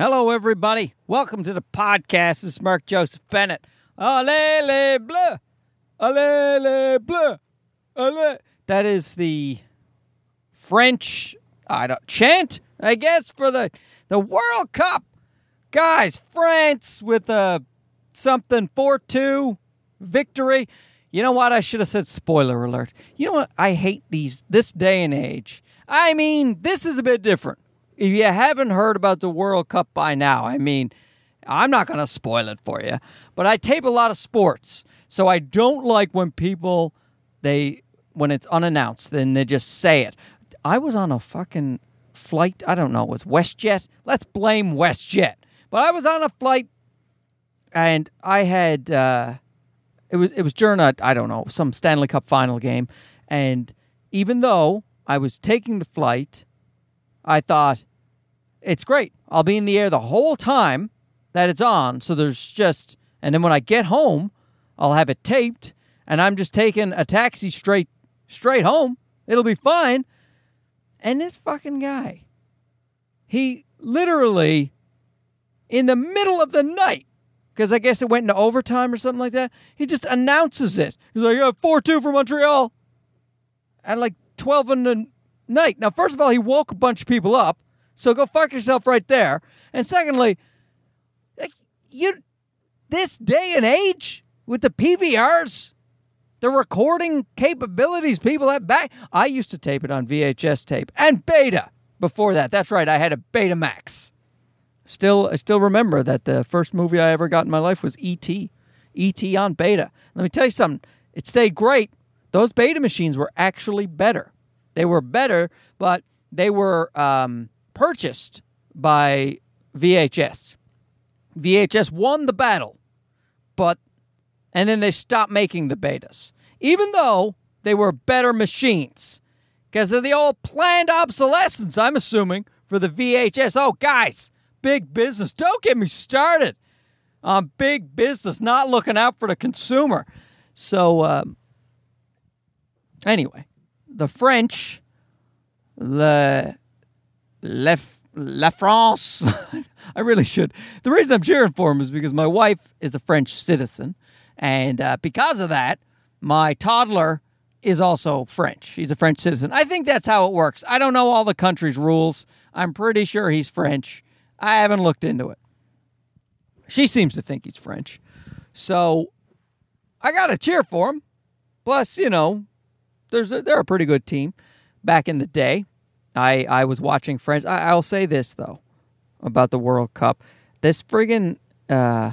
Hello, everybody. Welcome to the podcast. This is Mark Joseph Bennett. Allez bleu. Allez bleu. Allez. That is the French I don't, chant, I guess, for the, the World Cup. Guys, France with a something 4 2 victory. You know what? I should have said spoiler alert. You know what? I hate these this day and age. I mean, this is a bit different. If you haven't heard about the World Cup by now, I mean, I'm not going to spoil it for you, but I tape a lot of sports. So I don't like when people they when it's unannounced, then they just say it. I was on a fucking flight, I don't know, it was WestJet. Let's blame WestJet. But I was on a flight and I had uh it was it was during a I don't know, some Stanley Cup final game and even though I was taking the flight, I thought it's great. I'll be in the air the whole time that it's on. So there's just, and then when I get home, I'll have it taped, and I'm just taking a taxi straight straight home. It'll be fine. And this fucking guy, he literally, in the middle of the night, because I guess it went into overtime or something like that, he just announces it. He's like, yeah, 4 2 for Montreal. At like 12 in the night. Now, first of all, he woke a bunch of people up. So go fuck yourself right there. And secondly, like, you this day and age with the PVRs, the recording capabilities people have back. I used to tape it on VHS tape and beta before that. That's right, I had a Betamax. Still, I still remember that the first movie I ever got in my life was E.T. E.T. on beta. Let me tell you something. It stayed great. Those beta machines were actually better. They were better, but they were um, purchased by VHS. VHS won the battle, but and then they stopped making the betas, even though they were better machines because of the old planned obsolescence. I'm assuming for the VHS. Oh, guys, big business. Don't get me started on big business not looking out for the consumer. So, um, anyway, the French, the La, La France. I really should. The reason I'm cheering for him is because my wife is a French citizen. And uh, because of that, my toddler is also French. He's a French citizen. I think that's how it works. I don't know all the country's rules. I'm pretty sure he's French. I haven't looked into it. She seems to think he's French. So I got to cheer for him. Plus, you know, there's a, they're a pretty good team back in the day. I I was watching Friends. I, I'll say this though about the World Cup. This friggin' uh,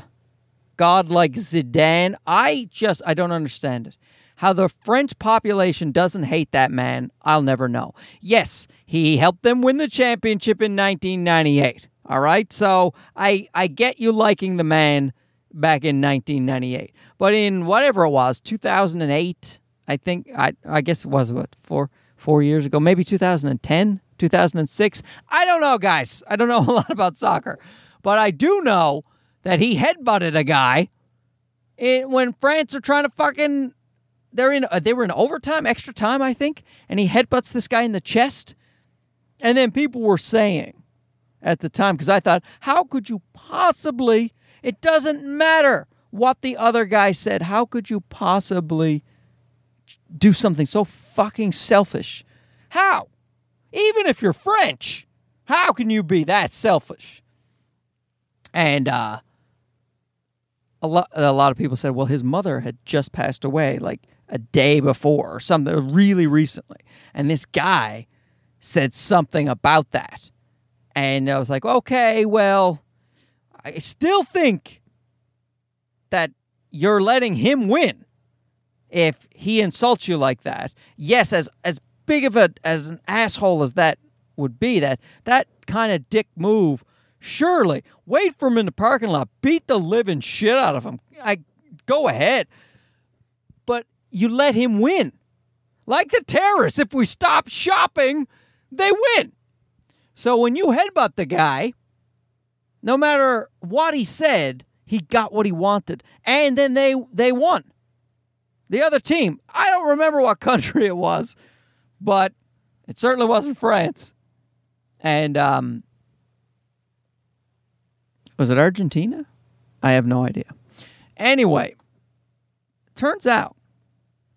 god Zidane. I just I don't understand it. How the French population doesn't hate that man, I'll never know. Yes, he helped them win the championship in 1998. All right, so I I get you liking the man back in 1998, but in whatever it was, 2008, I think I I guess it was what four four years ago, maybe 2010, 2006. I don't know, guys. I don't know a lot about soccer, but I do know that he headbutted a guy in, when France are trying to fucking. They're in. Uh, they were in overtime, extra time, I think, and he headbutts this guy in the chest. And then people were saying at the time, because I thought, how could you possibly? It doesn't matter what the other guy said. How could you possibly do something so fucking selfish? How? Even if you're French, how can you be that selfish? And uh, a lot, a lot of people said, well, his mother had just passed away like a day before or something really recently. And this guy said something about that. And I was like, okay, well, I still think that you're letting him win if he insults you like that. Yes, as as big of a as an asshole as that would be, that that kind of dick move, surely wait for him in the parking lot, beat the living shit out of him. I go ahead. But you let him win. Like the terrorists, if we stop shopping, they win. So when you headbutt the guy, no matter what he said, he got what he wanted. And then they they won. The other team, I don't remember what country it was, but it certainly wasn't France. And um, Was it Argentina? I have no idea. Anyway, turns out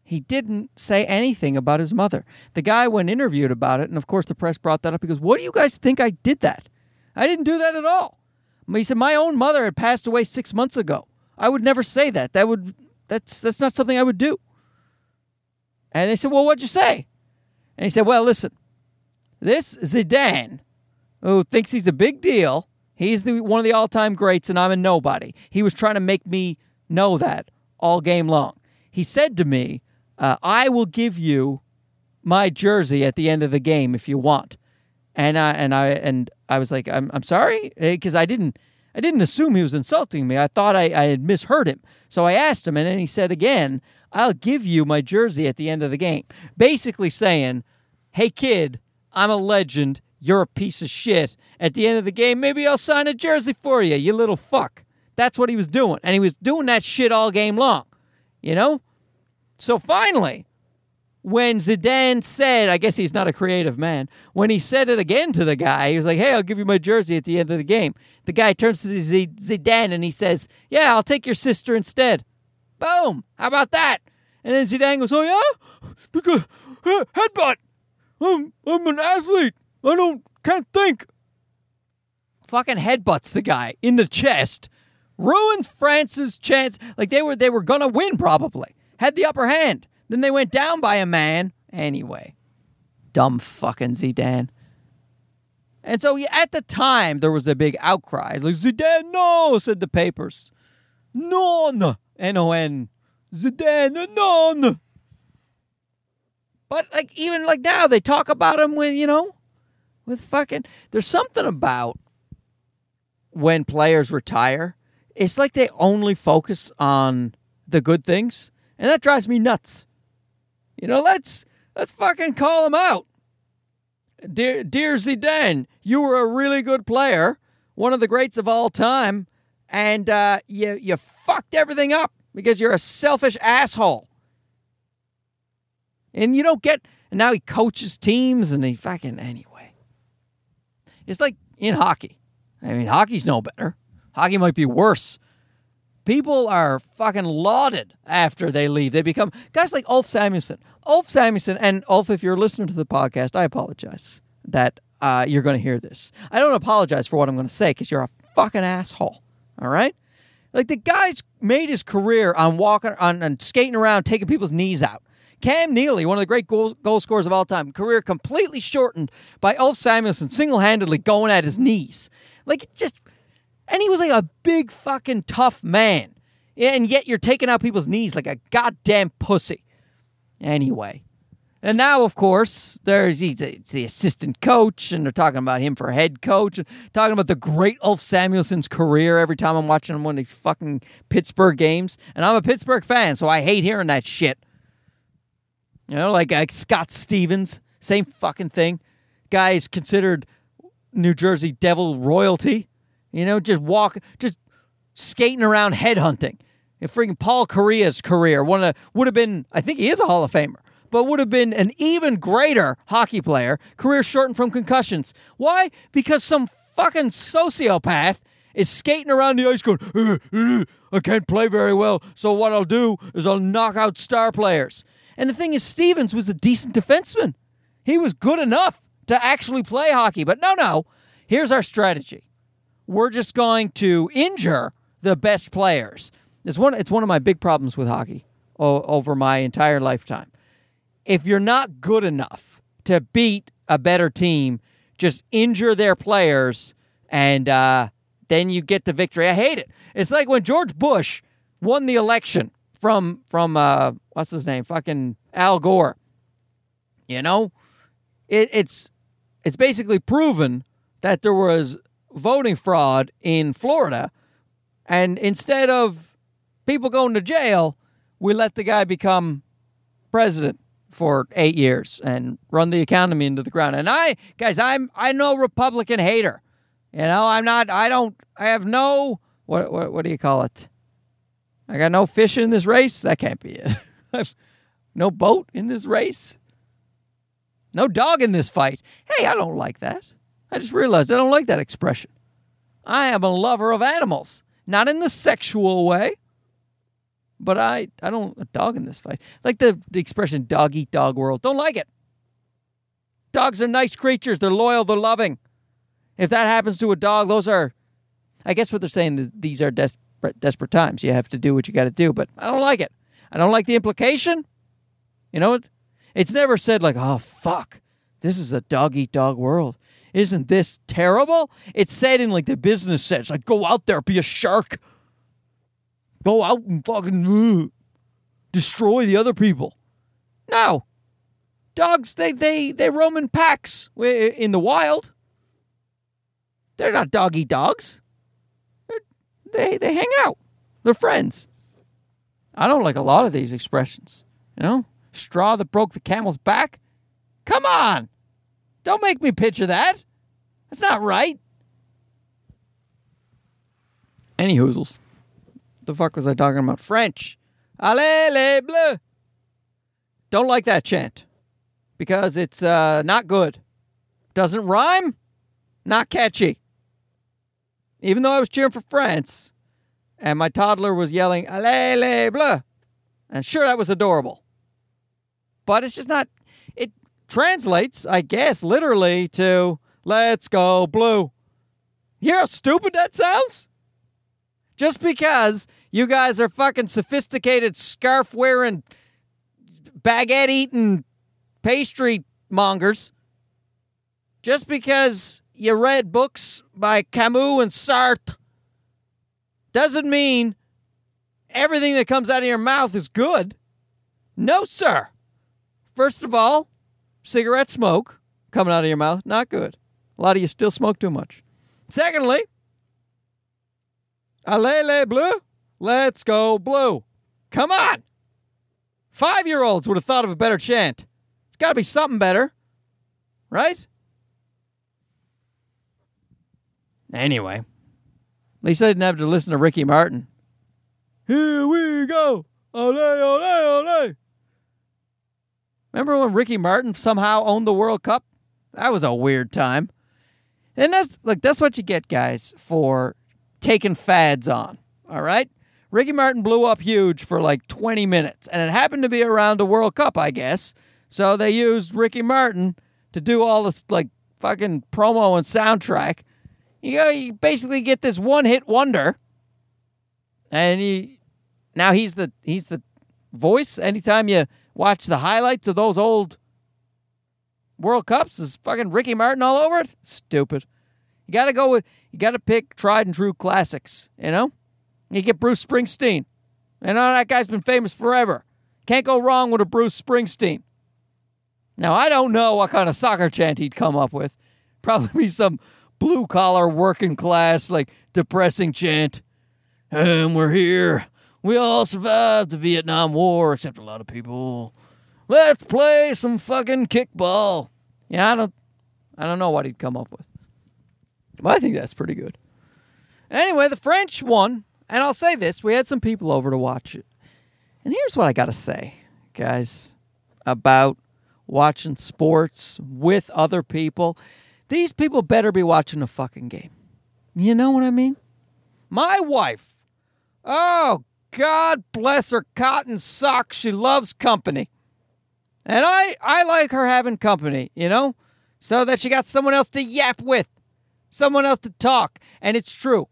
he didn't say anything about his mother. The guy, when interviewed about it, and of course the press brought that up, he goes, What do you guys think I did that? I didn't do that at all. He said, My own mother had passed away six months ago. I would never say that. That would that's that's not something I would do. And they said, Well, what'd you say? And he said, Well, listen, this Zidane, who thinks he's a big deal, he's the one of the all-time greats, and I'm a nobody. He was trying to make me know that all game long. He said to me, uh, "I will give you my jersey at the end of the game if you want." And I and I and I was like, "I'm I'm sorry," because I didn't I didn't assume he was insulting me. I thought I, I had misheard him. So I asked him, and then he said again, "I'll give you my jersey at the end of the game." Basically saying, "Hey kid, I'm a legend. You're a piece of shit. At the end of the game, maybe I'll sign a jersey for you, you little fuck." That's what he was doing. And he was doing that shit all game long. You know? So finally, when Zidane said, I guess he's not a creative man, when he said it again to the guy, he was like, hey, I'll give you my jersey at the end of the game. The guy turns to Zidane and he says, yeah, I'll take your sister instead. Boom. How about that? And then Zidane goes, oh, yeah? Because uh, headbutt. I'm, I'm an athlete. I don't, can't think. Fucking headbutts the guy in the chest ruins France's chance. Like they were they were gonna win probably. Had the upper hand. Then they went down by a man. Anyway. Dumb fucking Zidane. And so at the time there was a big outcry. Like Zidane, no, said the papers. Non. N-O-N. Zidane, non. But like even like now they talk about him with, you know, with fucking there's something about when players retire it's like they only focus on the good things, and that drives me nuts. You know, let's let's fucking call them out. Dear, dear Zidane, you were a really good player, one of the greats of all time, and uh, you you fucked everything up because you're a selfish asshole. And you don't get. And now he coaches teams, and he fucking anyway. It's like in hockey. I mean, hockey's no better. Hockey might be worse. People are fucking lauded after they leave. They become guys like Ulf Samuelsson. Ulf Samuelsson, and Ulf, if you're listening to the podcast, I apologize that uh, you're going to hear this. I don't apologize for what I'm going to say because you're a fucking asshole. All right? Like the guy's made his career on walking, on, on skating around, taking people's knees out. Cam Neely, one of the great goal, goal scorers of all time, career completely shortened by Ulf Samuelsson single handedly going at his knees. Like, just and he was like a big fucking tough man. And yet you're taking out people's knees like a goddamn pussy. Anyway. And now, of course, there's he's the assistant coach, and they're talking about him for head coach, and talking about the great Ulf Samuelsson's career every time I'm watching him one of these fucking Pittsburgh games. And I'm a Pittsburgh fan, so I hate hearing that shit. You know, like, like Scott Stevens, same fucking thing. Guy's considered New Jersey Devil royalty. You know, just walk, just skating around headhunting. And freaking Paul Kariya's career, one would have been, I think he is a Hall of Famer, but would have been an even greater hockey player. Career shortened from concussions. Why? Because some fucking sociopath is skating around the ice going, uh, uh, I can't play very well, so what I'll do is I'll knock out star players. And the thing is, Stevens was a decent defenseman. He was good enough to actually play hockey. But no, no. Here's our strategy we're just going to injure the best players. It's one, it's one of my big problems with hockey o- over my entire lifetime. If you're not good enough to beat a better team, just injure their players and uh, then you get the victory. I hate it. It's like when George Bush won the election from from uh, what's his name, fucking Al Gore. You know, it, it's it's basically proven that there was voting fraud in Florida. And instead of people going to jail, we let the guy become president for eight years and run the economy into the ground. And I, guys, I'm I'm no Republican hater. You know, I'm not. I don't. I have no. What what what do you call it? I got no fish in this race. That can't be it. no boat in this race. No dog in this fight. Hey, I don't like that. I just realized I don't like that expression. I am a lover of animals, not in the sexual way, but I I don't a dog in this fight. Like the, the expression dog eat dog world. Don't like it. Dogs are nice creatures. They're loyal, they're loving. If that happens to a dog, those are I guess what they're saying these are desperate desperate times. You have to do what you got to do, but I don't like it. I don't like the implication. You know, it's never said like, "Oh fuck, this is a dog eat dog world." Isn't this terrible? It's said in like the business sense, like go out there, be a shark, go out and fucking uh, destroy the other people. No, dogs they they they roam in packs in the wild. They're not doggy dogs. They're, they they hang out. They're friends. I don't like a lot of these expressions. You know, straw that broke the camel's back. Come on, don't make me picture that. That's not right. Any hoozles. The fuck was I talking about? French. Allez les bleus. Don't like that chant because it's uh, not good. Doesn't rhyme. Not catchy. Even though I was cheering for France, and my toddler was yelling "Allez les bleus," and sure that was adorable, but it's just not. It translates, I guess, literally to Let's go blue. You hear how stupid that sounds? Just because you guys are fucking sophisticated scarf wearing, baguette eating pastry mongers, just because you read books by Camus and Sartre, doesn't mean everything that comes out of your mouth is good. No, sir. First of all, cigarette smoke coming out of your mouth, not good. A lot of you still smoke too much. Secondly, allez les bleu, let's go blue. Come on. Five year olds would have thought of a better chant. It's got to be something better, right? Anyway, at least I didn't have to listen to Ricky Martin. Here we go. Ole, ole, ole. Remember when Ricky Martin somehow owned the World Cup? That was a weird time. And that's like that's what you get, guys, for taking fads on. All right? Ricky Martin blew up huge for like 20 minutes, and it happened to be around the World Cup, I guess. So they used Ricky Martin to do all this like fucking promo and soundtrack. You know, you basically get this one hit wonder, and he now he's the he's the voice. Anytime you watch the highlights of those old World Cups is fucking Ricky Martin all over it? Stupid. You got to go with, you got to pick tried and true classics, you know? You get Bruce Springsteen. You know, that guy's been famous forever. Can't go wrong with a Bruce Springsteen. Now, I don't know what kind of soccer chant he'd come up with. Probably be some blue collar working class, like depressing chant. And we're here. We all survived the Vietnam War, except a lot of people. Let's play some fucking kickball. Yeah, I don't I don't know what he'd come up with. But I think that's pretty good. Anyway, the French won, and I'll say this, we had some people over to watch it. And here's what I got to say, guys, about watching sports with other people. These people better be watching a fucking game. You know what I mean? My wife, oh, God bless her cotton socks. She loves company. And I, I like her having company, you know, so that she got someone else to yap with, someone else to talk. And it's true.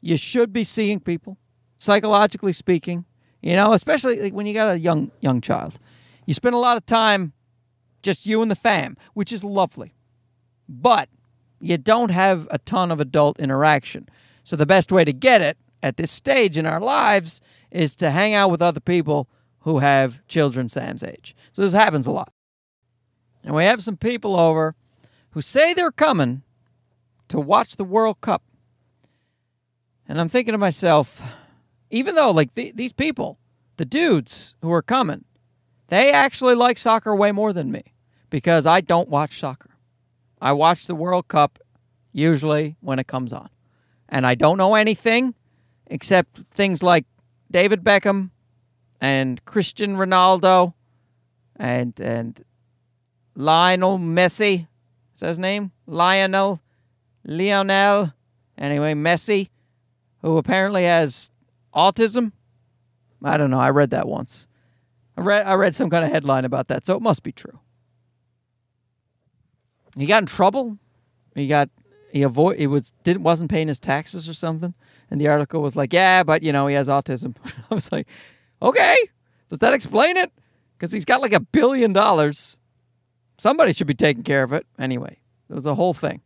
You should be seeing people, psychologically speaking, you know, especially when you got a young young child. You spend a lot of time just you and the fam, which is lovely. But you don't have a ton of adult interaction. So the best way to get it at this stage in our lives is to hang out with other people who have children Sam's age. So this happens a lot. And we have some people over who say they're coming to watch the World Cup. And I'm thinking to myself, even though, like, the, these people, the dudes who are coming, they actually like soccer way more than me because I don't watch soccer. I watch the World Cup usually when it comes on. And I don't know anything except things like David Beckham and Christian Ronaldo and and Lionel Messi. Is that his name? Lionel Lionel Anyway, Messi, who apparently has autism. I don't know. I read that once. I read I read some kind of headline about that, so it must be true. He got in trouble. He got he avoid he was didn't wasn't paying his taxes or something, and the article was like, yeah, but you know he has autism. I was like, okay, does that explain it? Because he's got like a billion dollars. Somebody should be taking care of it. Anyway, it was a whole thing.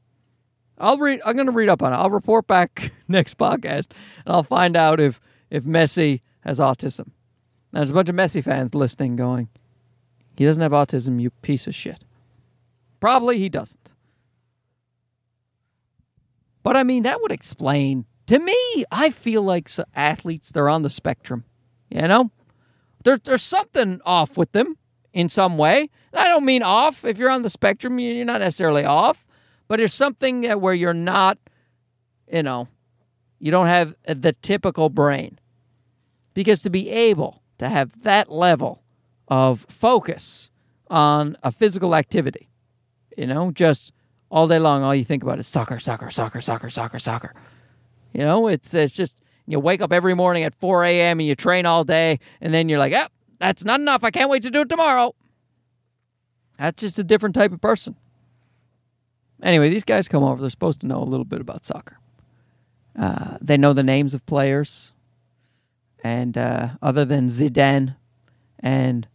I'll read. I'm going to read up on it. I'll report back next podcast, and I'll find out if if Messi has autism. Now, there's a bunch of Messi fans listening, going, "He doesn't have autism, you piece of shit." Probably he doesn't. But I mean, that would explain to me. I feel like athletes they're on the spectrum. You know, there, there's something off with them in some way. And I don't mean off. If you're on the spectrum, you're not necessarily off, but there's something where you're not, you know, you don't have the typical brain. Because to be able to have that level of focus on a physical activity, you know, just all day long, all you think about is soccer, soccer, soccer, soccer, soccer, soccer. You know, it's it's just you wake up every morning at 4 a.m. and you train all day, and then you're like, "Yep, oh, that's not enough. I can't wait to do it tomorrow." That's just a different type of person. Anyway, these guys come over. They're supposed to know a little bit about soccer. Uh, they know the names of players, and uh, other than Zidane and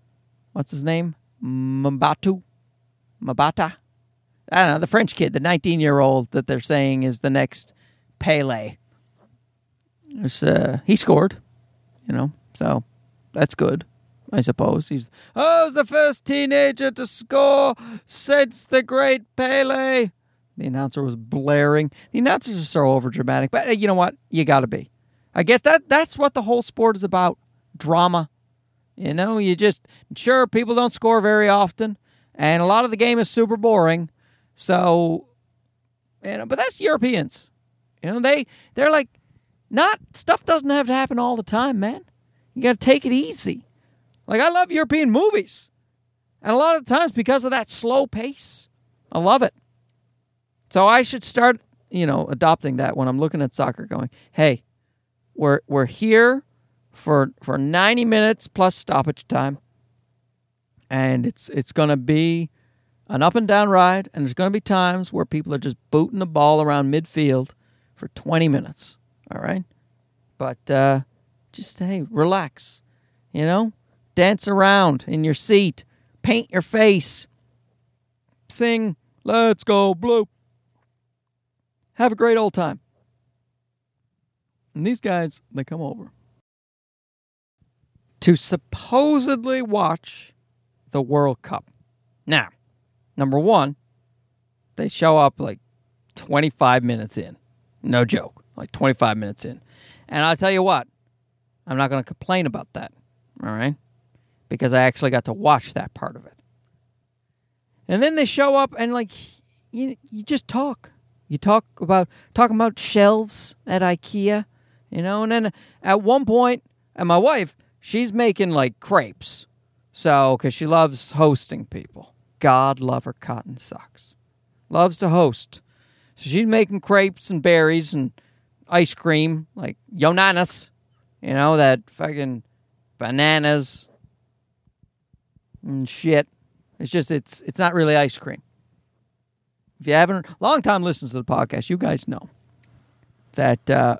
what's his name, Mbatu, Mabata. I don't know the French kid, the 19 year old that they're saying is the next Pele. Uh, he scored, you know, so that's good, I suppose. He's oh, the first teenager to score since the great Pele. The announcer was blaring. The announcers are so over dramatic, but you know what? You got to be. I guess that that's what the whole sport is about: drama. You know, you just sure people don't score very often, and a lot of the game is super boring. So, you know, but that's Europeans. You know, they they're like not stuff doesn't have to happen all the time, man. You got to take it easy. Like I love European movies. And a lot of times because of that slow pace, I love it. So I should start, you know, adopting that when I'm looking at soccer going, "Hey, we're we're here for for 90 minutes plus stoppage time. And it's it's going to be an up and down ride and there's going to be times where people are just booting the ball around midfield for 20 minutes. All right. But uh, just, hey, relax. You know, dance around in your seat, paint your face, sing, let's go blue. Have a great old time. And these guys, they come over to supposedly watch the World Cup. Now, number one, they show up like 25 minutes in. No joke like 25 minutes in. And I'll tell you what, I'm not going to complain about that. All right? Because I actually got to watch that part of it. And then they show up and like you you just talk. You talk about talking about shelves at IKEA, you know, and then at one point, and my wife, she's making like crepes. So, cuz she loves hosting people. God love her cotton socks. Loves to host. So she's making crepes and berries and ice cream, like Yonanas, you know, that fucking bananas and shit. It's just it's it's not really ice cream. If you haven't long time listens to the podcast, you guys know that uh,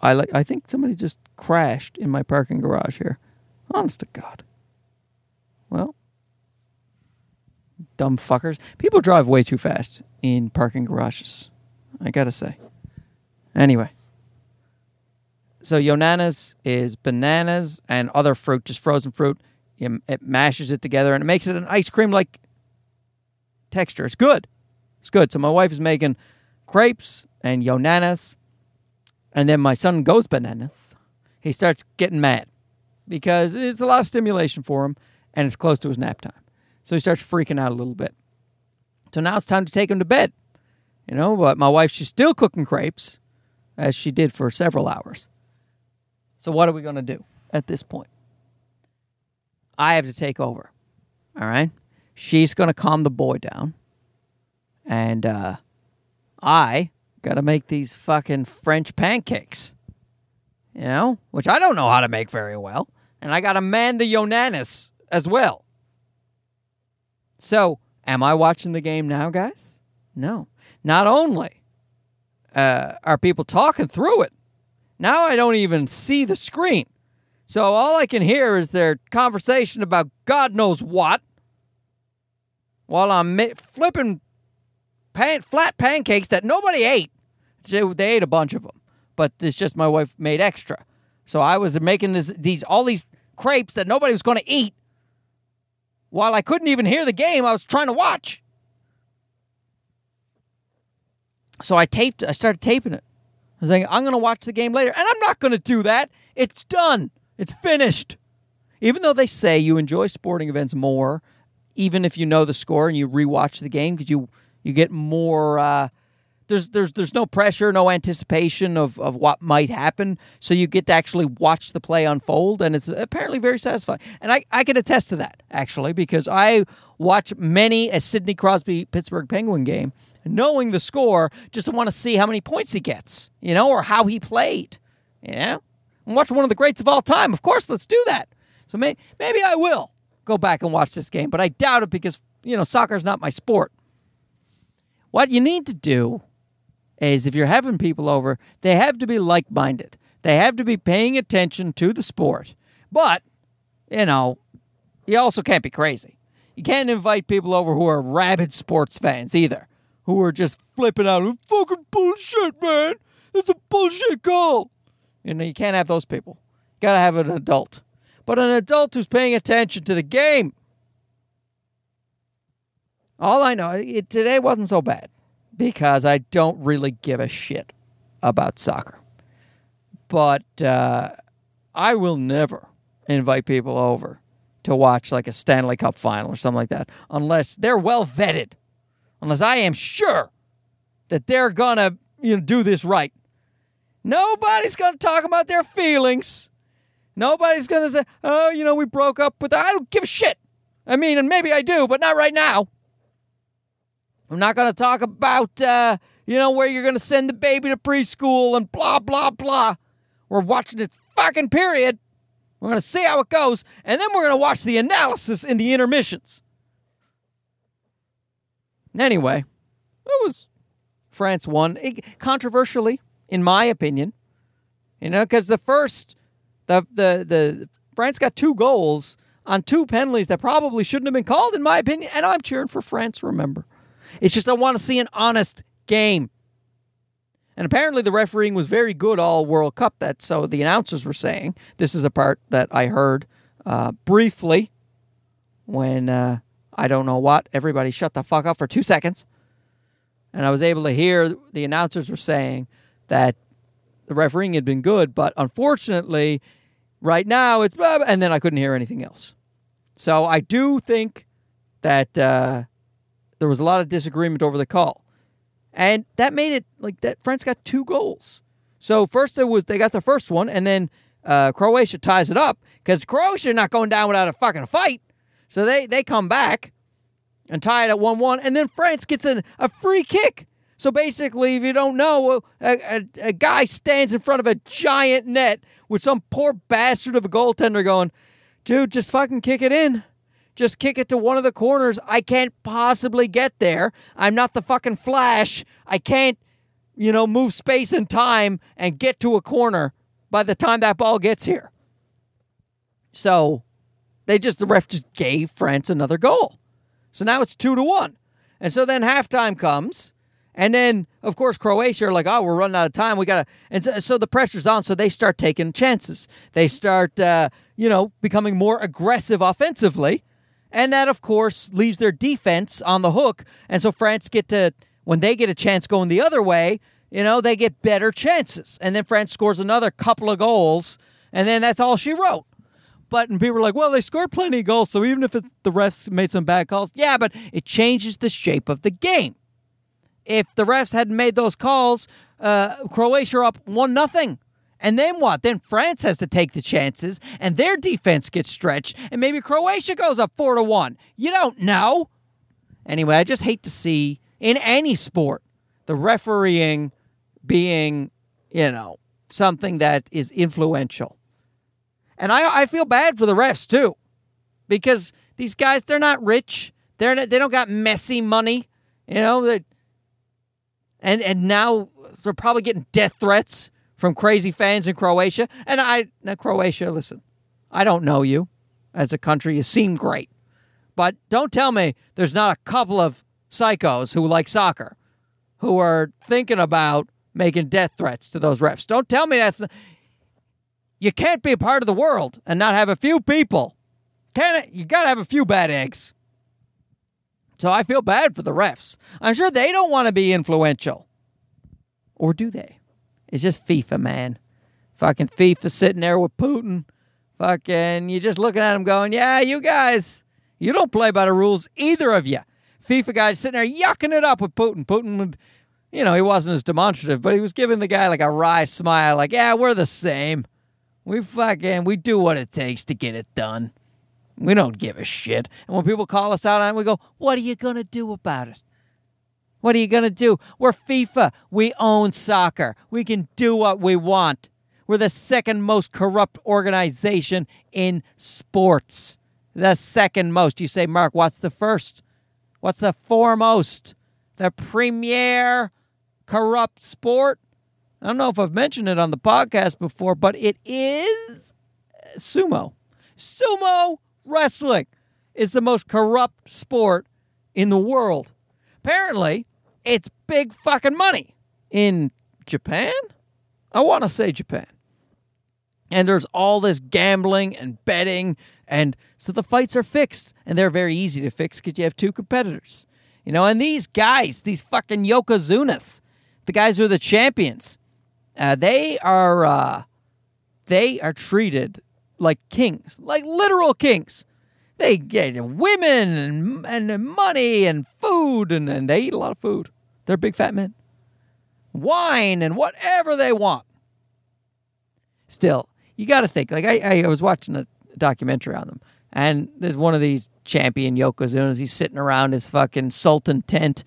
I like I think somebody just crashed in my parking garage here. Honest to God. Well, dumb fuckers. People drive way too fast in parking garages. I gotta say. Anyway. So Yonanas is bananas and other fruit, just frozen fruit. It mashes it together and it makes it an ice cream like texture. It's good. It's good. So my wife is making crepes and Yonanas. And then my son goes bananas. He starts getting mad because it's a lot of stimulation for him and it's close to his nap time. So he starts freaking out a little bit. So now it's time to take him to bed. You know, but my wife, she's still cooking crepes as she did for several hours. So, what are we going to do at this point? I have to take over. All right. She's going to calm the boy down. And uh, I, got to make these fucking French pancakes. You know, which I don't know how to make very well, and I got to man the Yonanas as well. So, am I watching the game now, guys? No. Not only uh, are people talking through it, now I don't even see the screen. So all I can hear is their conversation about God knows what while I'm flipping pan- flat pancakes that nobody ate. They ate a bunch of them, but it's just my wife made extra. So I was making this, these all these crepes that nobody was going to eat while I couldn't even hear the game I was trying to watch. So I taped, I started taping it. I was like, I'm going to watch the game later. And I'm not going to do that. It's done, it's finished. Even though they say you enjoy sporting events more, even if you know the score and you rewatch the game, because you, you get more. Uh, there's there's there's no pressure, no anticipation of, of what might happen. So you get to actually watch the play unfold, and it's apparently very satisfying. And I, I can attest to that actually because I watch many a Sidney Crosby Pittsburgh Penguin game, knowing the score, just to want to see how many points he gets, you know, or how he played. Yeah, and watch one of the greats of all time. Of course, let's do that. So may, maybe I will go back and watch this game, but I doubt it because you know soccer's not my sport. What you need to do is if you're having people over, they have to be like minded. They have to be paying attention to the sport. But, you know, you also can't be crazy. You can't invite people over who are rabid sports fans either, who are just flipping out, fucking bullshit, man. It's a bullshit call. You know, you can't have those people. You gotta have an adult. But an adult who's paying attention to the game. All I know, it, today wasn't so bad because I don't really give a shit about soccer. But uh, I will never invite people over to watch like a Stanley Cup final or something like that unless they're well vetted, unless I am sure that they're gonna you know do this right. Nobody's gonna talk about their feelings. Nobody's gonna say, "Oh, you know, we broke up," but I don't give a shit. I mean, and maybe I do, but not right now. I'm not going to talk about, uh, you know, where you're going to send the baby to preschool and blah, blah, blah. We're watching this fucking period. We're going to see how it goes. And then we're going to watch the analysis in the intermissions. Anyway, it was France won. Controversially, in my opinion. You know, because the first, the, the, the, France got two goals on two penalties that probably shouldn't have been called, in my opinion. And I'm cheering for France, remember. It's just I want to see an honest game. And apparently the refereeing was very good all World Cup. That so the announcers were saying this is a part that I heard uh, briefly when uh, I don't know what everybody shut the fuck up for two seconds, and I was able to hear the announcers were saying that the refereeing had been good, but unfortunately, right now it's and then I couldn't hear anything else. So I do think that uh, there was a lot of disagreement over the call. And that made it like that France got two goals. So first it was they got the first one, and then uh, Croatia ties it up because Croatia not going down without a fucking fight. So they they come back and tie it at one one, and then France gets an, a free kick. So basically, if you don't know, a, a, a guy stands in front of a giant net with some poor bastard of a goaltender going, "Dude, just fucking kick it in." Just kick it to one of the corners. I can't possibly get there. I'm not the fucking Flash. I can't, you know, move space and time and get to a corner by the time that ball gets here. So they just, the ref just gave France another goal. So now it's two to one. And so then halftime comes. And then, of course, Croatia are like, oh, we're running out of time. We got to. And so, so, the pressure's on. So they start taking chances. They start, uh, you know, becoming more aggressive offensively. And that, of course, leaves their defense on the hook. And so France get to, when they get a chance going the other way, you know, they get better chances. And then France scores another couple of goals. And then that's all she wrote. But and people are like, well, they scored plenty of goals. So even if the refs made some bad calls, yeah, but it changes the shape of the game. If the refs hadn't made those calls, uh, Croatia up one nothing. And then what? Then France has to take the chances, and their defense gets stretched, and maybe Croatia goes up four to one. You don't know. Anyway, I just hate to see in any sport the refereeing being, you know, something that is influential. And I, I feel bad for the refs too, because these guys they're not rich. They're not, they don't got Messi money, you know. That and and now they're probably getting death threats from crazy fans in Croatia. And I, now Croatia, listen, I don't know you as a country. You seem great, but don't tell me there's not a couple of psychos who like soccer who are thinking about making death threats to those refs. Don't tell me that's. You can't be a part of the world and not have a few people. Can it? You got to have a few bad eggs. So I feel bad for the refs. I'm sure they don't want to be influential. Or do they? It's just FIFA, man. Fucking FIFA sitting there with Putin. Fucking, you're just looking at him going, yeah, you guys, you don't play by the rules, either of you. FIFA guys sitting there yucking it up with Putin. Putin would you know, he wasn't as demonstrative, but he was giving the guy like a wry smile, like, yeah, we're the same. We fucking, we do what it takes to get it done. We don't give a shit. And when people call us out on it, we go, what are you to do about it? What are you to do? We're FIFA. We own soccer. We can do what we want. We're the second most corrupt organization in sports. The second most. You say, Mark, what's the first? What's the foremost? The premier corrupt sport. I don't know if I've mentioned it on the podcast before, but it is sumo. Sumo wrestling is the most corrupt sport in the world. Apparently, it's big fucking money in Japan. I want to say Japan. And there's all this gambling and betting. And so the fights are fixed. And they're very easy to fix because you have two competitors. You know, and these guys, these fucking Yokozunas, the guys who are the champions, uh, they are uh, they are treated like kings, like literal kings. They get women and, and money and food, and, and they eat a lot of food. They're big fat men. Wine and whatever they want. Still, you got to think. Like I, I was watching a documentary on them, and there's one of these champion yokozunas. He's sitting around his fucking sultan tent,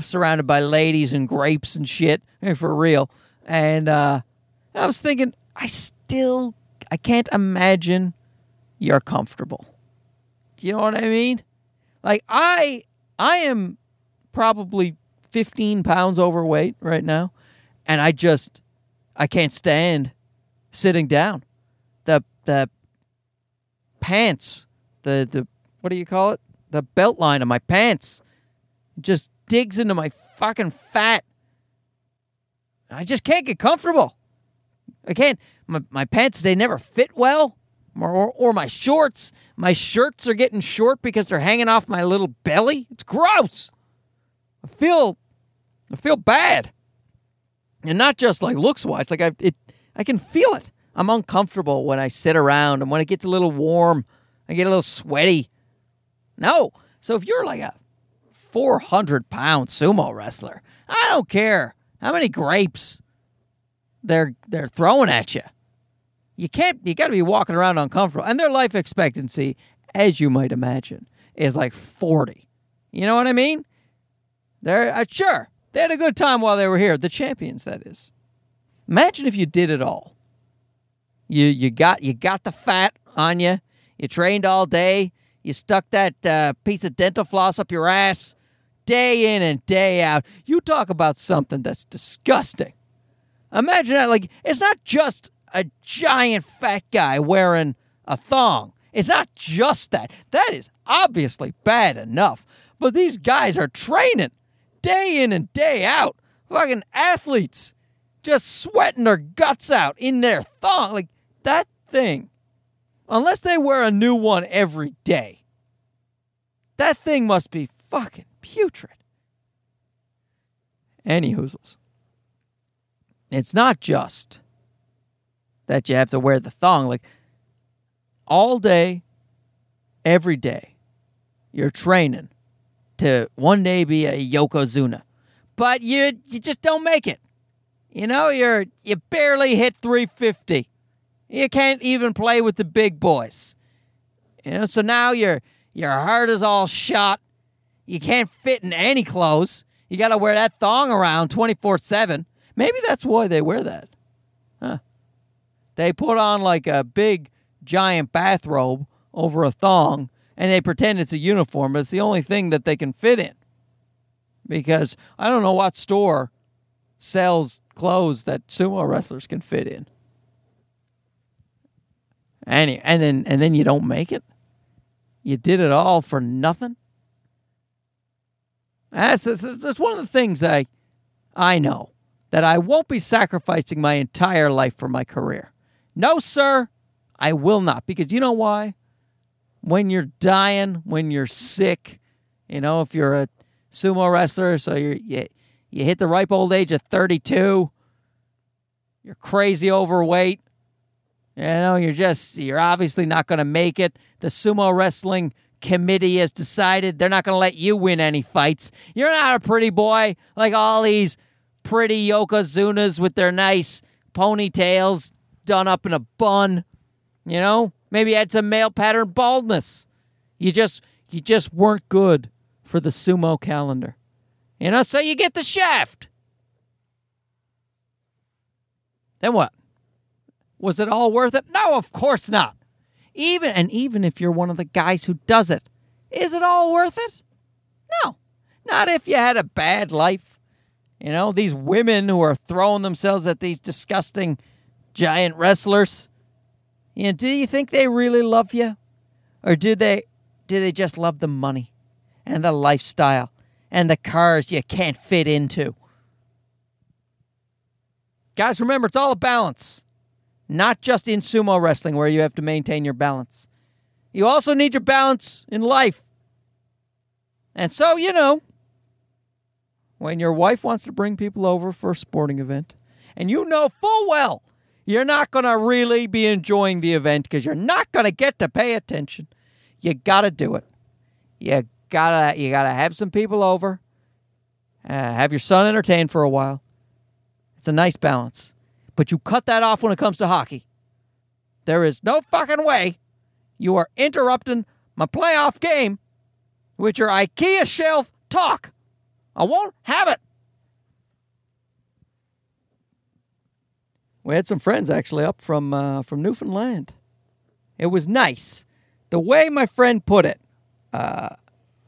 surrounded by ladies and grapes and shit, for real. And uh, I was thinking, I still, I can't imagine you're comfortable. Do you know what I mean? Like I, I am probably 15 pounds overweight right now, and I just, I can't stand sitting down. The the pants, the the what do you call it? The belt line of my pants just digs into my fucking fat. I just can't get comfortable. I can't. My, my pants, they never fit well. Or, or, or my shorts. My shirts are getting short because they're hanging off my little belly. It's gross. I feel, I feel bad. And not just like looks wise, like I, it, I can feel it. I'm uncomfortable when I sit around and when it gets a little warm, I get a little sweaty. No. So if you're like a 400 pound sumo wrestler. I don't care how many grapes they're they're throwing at you. You can't. You got to be walking around uncomfortable, and their life expectancy, as you might imagine, is like 40. You know what I mean? They're uh, sure they had a good time while they were here. The champions, that is. Imagine if you did it all. You you got you got the fat on you. You trained all day. You stuck that uh, piece of dental floss up your ass day in and day out. You talk about something that's disgusting. Imagine that. Like, it's not just a giant fat guy wearing a thong. It's not just that. That is obviously bad enough. But these guys are training day in and day out. Fucking athletes just sweating their guts out in their thong. Like, that thing, unless they wear a new one every day, that thing must be fucking putrid. Any hoozles. It's not just that you have to wear the thong. Like all day, every day, you're training to one day be a Yokozuna. But you you just don't make it. You know, you're you barely hit 350. You can't even play with the big boys. You know, so now your your heart is all shot. You can't fit in any clothes. You got to wear that thong around 24 7. Maybe that's why they wear that. Huh. They put on like a big giant bathrobe over a thong and they pretend it's a uniform, but it's the only thing that they can fit in. Because I don't know what store sells clothes that sumo wrestlers can fit in. And, and then and then you don't make it. You did it all for nothing. That's, that's, that's one of the things I I know that I won't be sacrificing my entire life for my career. No, sir, I will not. Because you know why? When you're dying, when you're sick, you know, if you're a sumo wrestler, so you're, you you hit the ripe old age of 32, you're crazy overweight, you know, you're just, you're obviously not going to make it. The sumo wrestling committee has decided they're not going to let you win any fights. You're not a pretty boy like all these pretty yokozunas with their nice ponytails done up in a bun. You know, maybe had some male pattern baldness. You just, you just weren't good for the sumo calendar. You know, so you get the shaft. Then what? Was it all worth it? No, of course not. Even and even if you're one of the guys who does it, is it all worth it? No. Not if you had a bad life. You know, these women who are throwing themselves at these disgusting giant wrestlers. You know, do you think they really love you? Or do they do they just love the money and the lifestyle and the cars you can't fit into? Guys, remember it's all a balance not just in sumo wrestling where you have to maintain your balance. You also need your balance in life. And so, you know, when your wife wants to bring people over for a sporting event, and you know full well you're not going to really be enjoying the event because you're not going to get to pay attention, you got to do it. You gotta you gotta have some people over, uh, have your son entertained for a while. It's a nice balance. But you cut that off when it comes to hockey. There is no fucking way you are interrupting my playoff game with your IKEA shelf talk. I won't have it. We had some friends actually up from uh, from Newfoundland. It was nice. The way my friend put it, uh,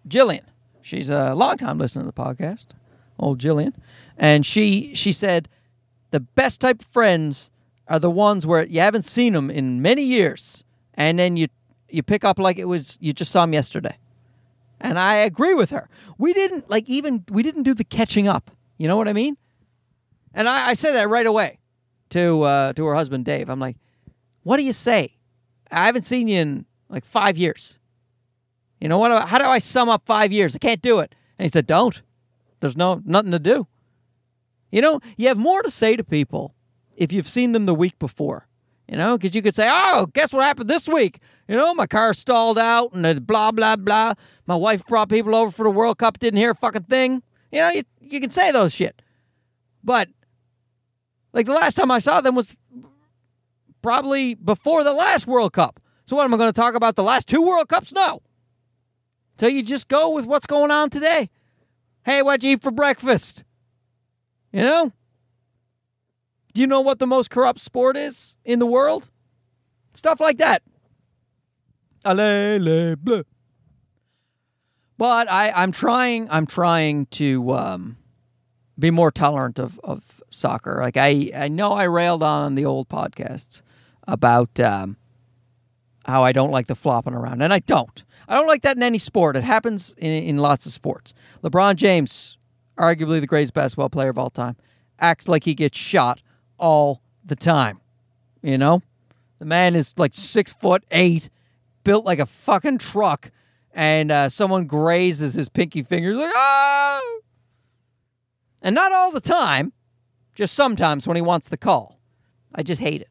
Jillian, she's a long-time listener to the podcast, old Jillian, and she she said the best type of friends are the ones where you haven't seen them in many years, and then you you pick up like it was you just saw them yesterday. And I agree with her. We didn't like even we didn't do the catching up. You know what I mean? And I, I said that right away to uh, to her husband Dave. I'm like, what do you say? I haven't seen you in like five years. You know what? How do I sum up five years? I can't do it. And he said, don't. There's no nothing to do. You know, you have more to say to people if you've seen them the week before. You know, because you could say, "Oh, guess what happened this week? You know, my car stalled out, and blah blah blah. My wife brought people over for the World Cup, didn't hear a fucking thing. You know, you you can say those shit, but like the last time I saw them was probably before the last World Cup. So what am I going to talk about? The last two World Cups? No. So you just go with what's going on today. Hey, what'd you eat for breakfast? You know? Do you know what the most corrupt sport is in the world? Stuff like that. Allez, bleu. But I, I'm trying. I'm trying to um, be more tolerant of, of soccer. Like I, I know I railed on the old podcasts about um, how I don't like the flopping around, and I don't. I don't like that in any sport. It happens in, in lots of sports. LeBron James arguably the greatest basketball player of all time, acts like he gets shot all the time. You know? The man is like six foot eight, built like a fucking truck, and uh, someone grazes his pinky finger, like, ah! And not all the time, just sometimes when he wants the call. I just hate it.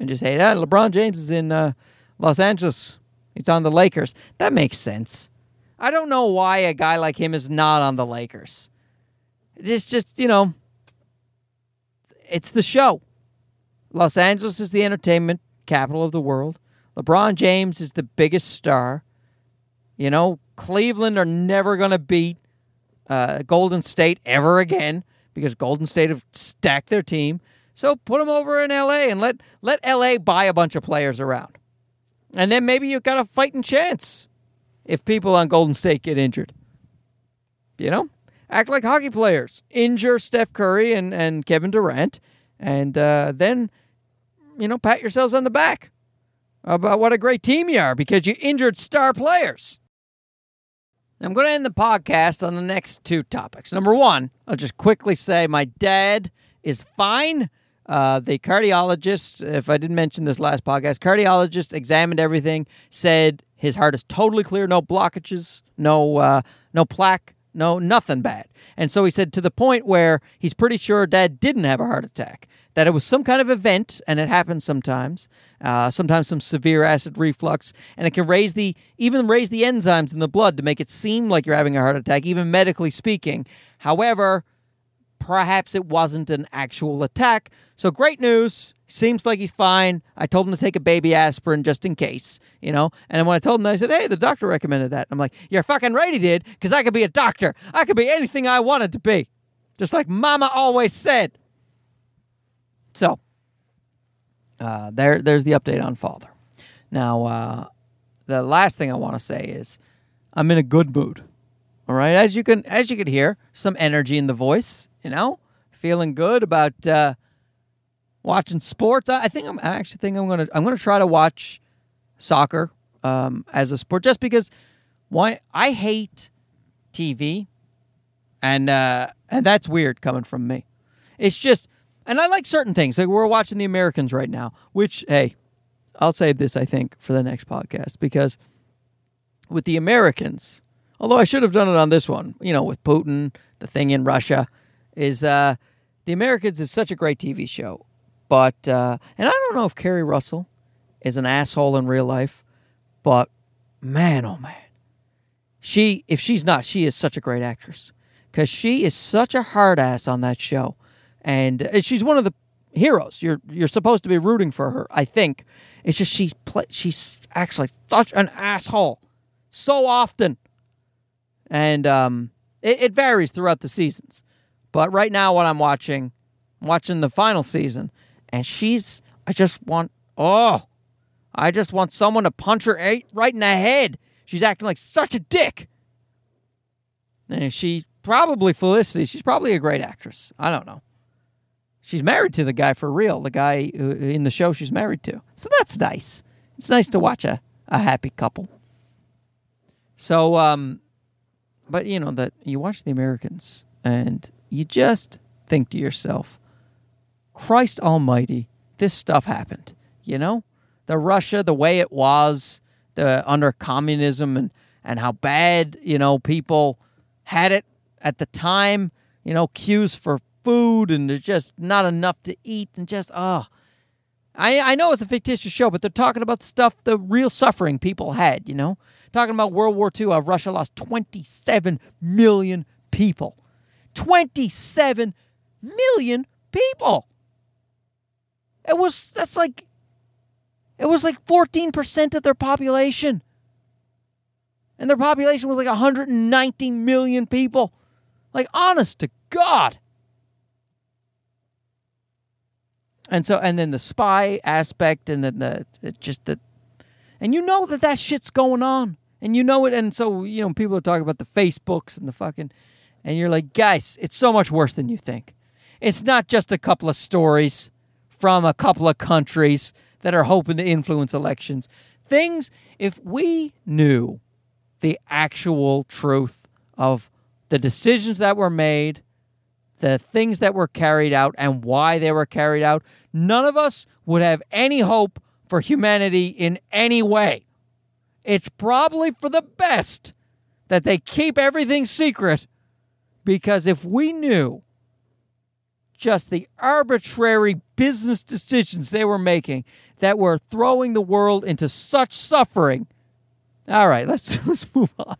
I just hate it. Ah, LeBron James is in uh, Los Angeles. He's on the Lakers. That makes sense. I don't know why a guy like him is not on the Lakers. It's just, you know, it's the show. Los Angeles is the entertainment capital of the world. LeBron James is the biggest star. You know, Cleveland are never going to beat uh, Golden State ever again because Golden State have stacked their team. So put them over in LA and let let LA buy a bunch of players around. And then maybe you've got a fighting chance if people on Golden State get injured. You know? Act like hockey players. Injure Steph Curry and, and Kevin Durant, and uh, then, you know, pat yourselves on the back about what a great team you are because you injured star players. I'm going to end the podcast on the next two topics. Number one, I'll just quickly say my dad is fine. Uh, the cardiologist, if I didn't mention this last podcast, cardiologist examined everything, said his heart is totally clear, no blockages, no uh, no plaque, no nothing bad. And so he said to the point where he's pretty sure dad didn't have a heart attack, that it was some kind of event, and it happens sometimes. Uh, sometimes some severe acid reflux, and it can raise the even raise the enzymes in the blood to make it seem like you're having a heart attack, even medically speaking. However, perhaps it wasn't an actual attack. So great news. Seems like he's fine. I told him to take a baby aspirin just in case, you know. And when I told him, I said, "Hey, the doctor recommended that." I'm like, "You're fucking right, he did, because I could be a doctor. I could be anything I wanted to be, just like Mama always said." So, uh, there, there's the update on father. Now, uh, the last thing I want to say is, I'm in a good mood. All right, as you can as you can hear, some energy in the voice. You know, feeling good about uh, watching sports. I, I think I'm I actually think I'm gonna I'm gonna try to watch soccer um, as a sport just because why I hate TV, and uh, and that's weird coming from me. It's just, and I like certain things. Like we're watching the Americans right now, which hey, I'll save this I think for the next podcast because with the Americans, although I should have done it on this one, you know, with Putin, the thing in Russia, is uh, the Americans is such a great TV show, but uh, and I don't know if Keri Russell is an asshole in real life, but man, oh man, she if she's not, she is such a great actress because she is such a hard ass on that show, and uh, she's one of the heroes. You're you're supposed to be rooting for her. I think it's just she's play, she's actually such an asshole so often, and um, it, it varies throughout the seasons. But right now, what I'm watching, I'm watching the final season, and she's. I just want. Oh, I just want someone to punch her right in the head. She's acting like such a dick. And she probably Felicity. She's probably a great actress. I don't know. She's married to the guy for real, the guy in the show she's married to. So that's nice. It's nice to watch a, a happy couple. So, um, but you know that you watch the Americans and you just think to yourself, Christ Almighty, this stuff happened. You know, the Russia, the way it was, the under communism, and and how bad you know people had it at the time. You know, queues for food, and there's just not enough to eat, and just oh. I, I know it's a fictitious show, but they're talking about stuff, the real suffering people had, you know? Talking about World War II, how Russia lost 27 million people. 27 million people. It was, that's like, it was like 14% of their population. And their population was like 190 million people. Like, honest to God. And so, and then the spy aspect, and then the, just the, and you know that that shit's going on. And you know it. And so, you know, people are talking about the Facebooks and the fucking, and you're like, guys, it's so much worse than you think. It's not just a couple of stories from a couple of countries that are hoping to influence elections. Things, if we knew the actual truth of the decisions that were made, the things that were carried out, and why they were carried out, none of us would have any hope for humanity in any way. It's probably for the best that they keep everything secret because if we knew just the arbitrary business decisions they were making that were throwing the world into such suffering. All right, let's let's move on.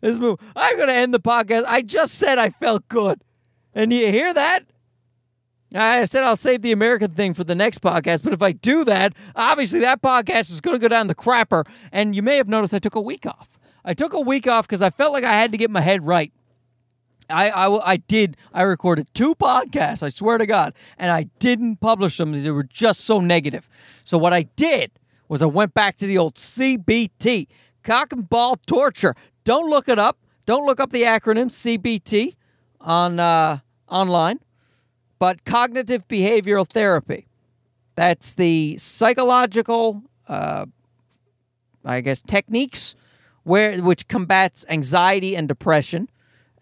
Let's move. I'm going to end the podcast. I just said I felt good. And you hear that? I said I'll save the American thing for the next podcast, but if I do that, obviously that podcast is going to go down the crapper. And you may have noticed I took a week off. I took a week off because I felt like I had to get my head right I, I, I did. I recorded two podcasts. I swear to God, and I didn't publish them. They were just so negative. So what I did was I went back to the old CBT, cock and ball torture. Don't look it up. Don't look up the acronym CBT on uh, online, but cognitive behavioral therapy. That's the psychological, uh, I guess, techniques where which combats anxiety and depression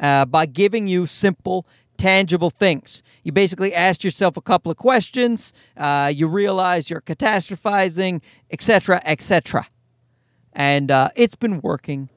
uh, by giving you simple, tangible things. You basically ask yourself a couple of questions. Uh, you realize you're catastrophizing, etc., etc. And uh, it's been working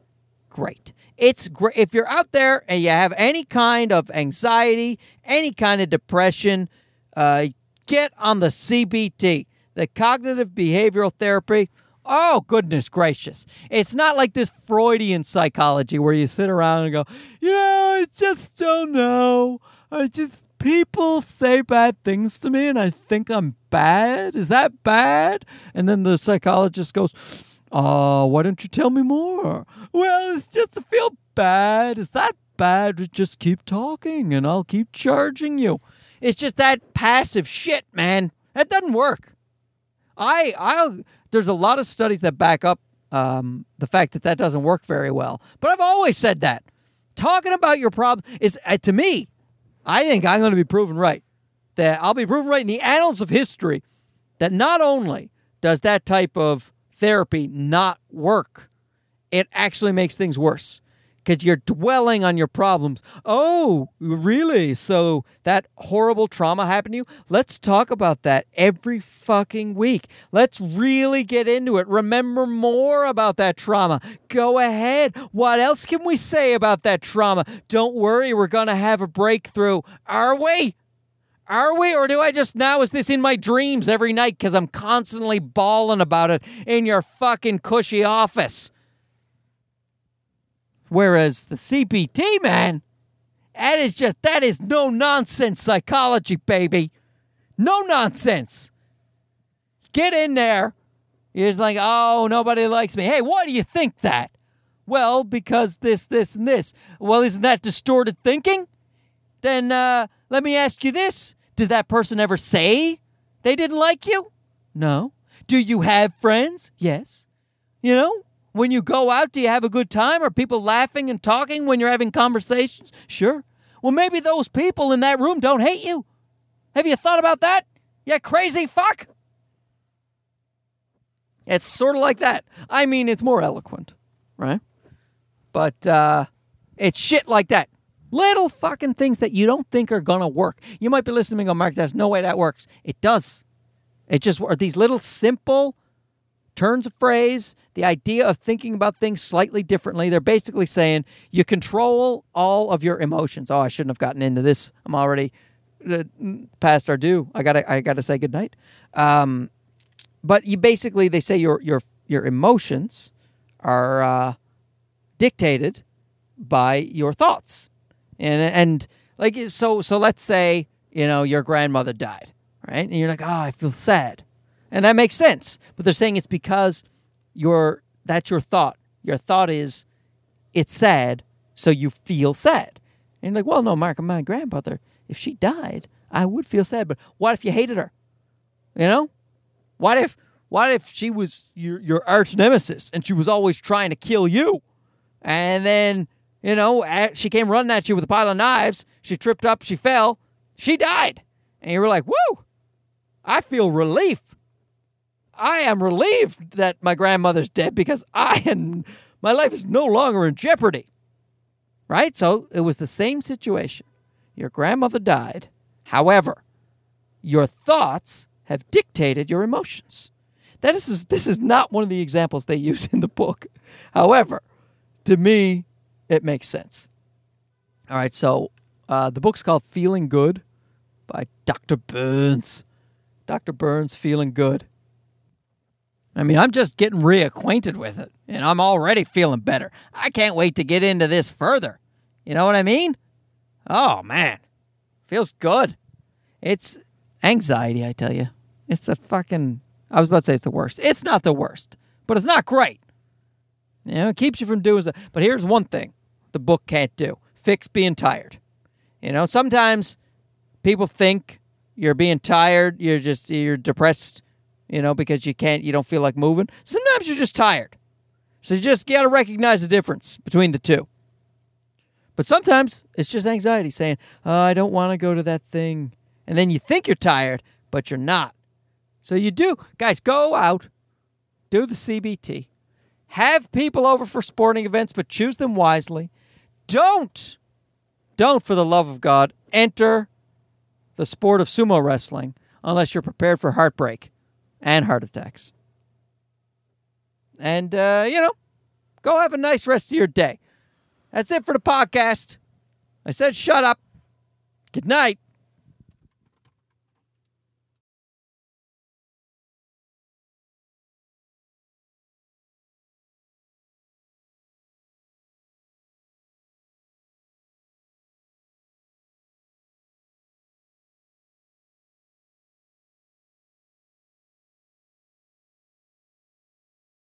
great. It's great if you're out there and you have any kind of anxiety, any kind of depression. Uh, get on the CBT, the cognitive behavioral therapy. Oh, goodness gracious. It's not like this Freudian psychology where you sit around and go, you know, I just don't know. I just, people say bad things to me and I think I'm bad. Is that bad? And then the psychologist goes, oh, why don't you tell me more? Well, it's just to feel bad. Is that bad? Just keep talking and I'll keep charging you. It's just that passive shit, man. That doesn't work. I I'll there's a lot of studies that back up um, the fact that that doesn't work very well. But I've always said that talking about your problem is uh, to me. I think I'm going to be proven right. That I'll be proven right in the annals of history that not only does that type of therapy not work, it actually makes things worse because you're dwelling on your problems. Oh, really? So that horrible trauma happened to you? Let's talk about that every fucking week. Let's really get into it. Remember more about that trauma. Go ahead. What else can we say about that trauma? Don't worry, we're going to have a breakthrough. Are we? Are we? Or do I just now, is this in my dreams every night because I'm constantly bawling about it in your fucking cushy office? Whereas the CBT, man, that is just, that is no nonsense psychology, baby. No nonsense. Get in there. You're just like, oh, nobody likes me. Hey, why do you think that? Well, because this, this, and this. Well, isn't that distorted thinking? Then uh, let me ask you this Did that person ever say they didn't like you? No. Do you have friends? Yes. You know, when you go out, do you have a good time? Are people laughing and talking when you're having conversations? Sure. Well, maybe those people in that room don't hate you. Have you thought about that? You crazy fuck? It's sort of like that. I mean, it's more eloquent, right? But uh, it's shit like that. Little fucking things that you don't think are gonna work. You might be listening and go, Mark, there's no way that works. It does. It just are these little simple turns of phrase, the idea of thinking about things slightly differently. They're basically saying you control all of your emotions. Oh, I shouldn't have gotten into this. I'm already uh, past our due. I gotta I gotta say goodnight. Um, but you basically they say your your your emotions are uh, dictated by your thoughts, and and like so so let's say you know your grandmother died, right? And you're like, oh, I feel sad and that makes sense. But they're saying it's because your that's your thought. Your thought is it's sad, so you feel sad. And you're like, well, no, Mark, my grandmother, if she died, I would feel sad. But what if you hated her? You know? What if what if she was your your arch nemesis and she was always trying to kill you? And then, you know, she came running at you with a pile of knives. She tripped up, she fell, she died. And you were like, woo, I feel relief. I am relieved that my grandmother's dead because I and my life is no longer in jeopardy. Right? So it was the same situation. Your grandmother died. However, your thoughts have dictated your emotions. That is this is not one of the examples they use in the book. However, to me, it makes sense. All right, so uh, the book's called Feeling Good by Dr. Burns. Dr. Burns, Feeling Good. I mean, I'm just getting reacquainted with it, and I'm already feeling better. I can't wait to get into this further. You know what I mean? Oh, man. Feels good. It's anxiety, I tell you. It's the fucking. I was about to say it's the worst. It's not the worst, but it's not great. You know, it keeps you from doing stuff. But here's one thing the book can't do fix being tired. You know, sometimes people think you're being tired, you're just you're depressed, you know, because you can't you don't feel like moving. Sometimes you're just tired. So you just got to recognize the difference between the two. But sometimes it's just anxiety saying, oh, I don't want to go to that thing. And then you think you're tired, but you're not. So you do. Guys, go out, do the CBT, have people over for sporting events, but choose them wisely. Don't, don't, for the love of God, enter the sport of sumo wrestling unless you're prepared for heartbreak and heart attacks. And, uh, you know, go have a nice rest of your day. That's it for the podcast. I said shut up. Good night.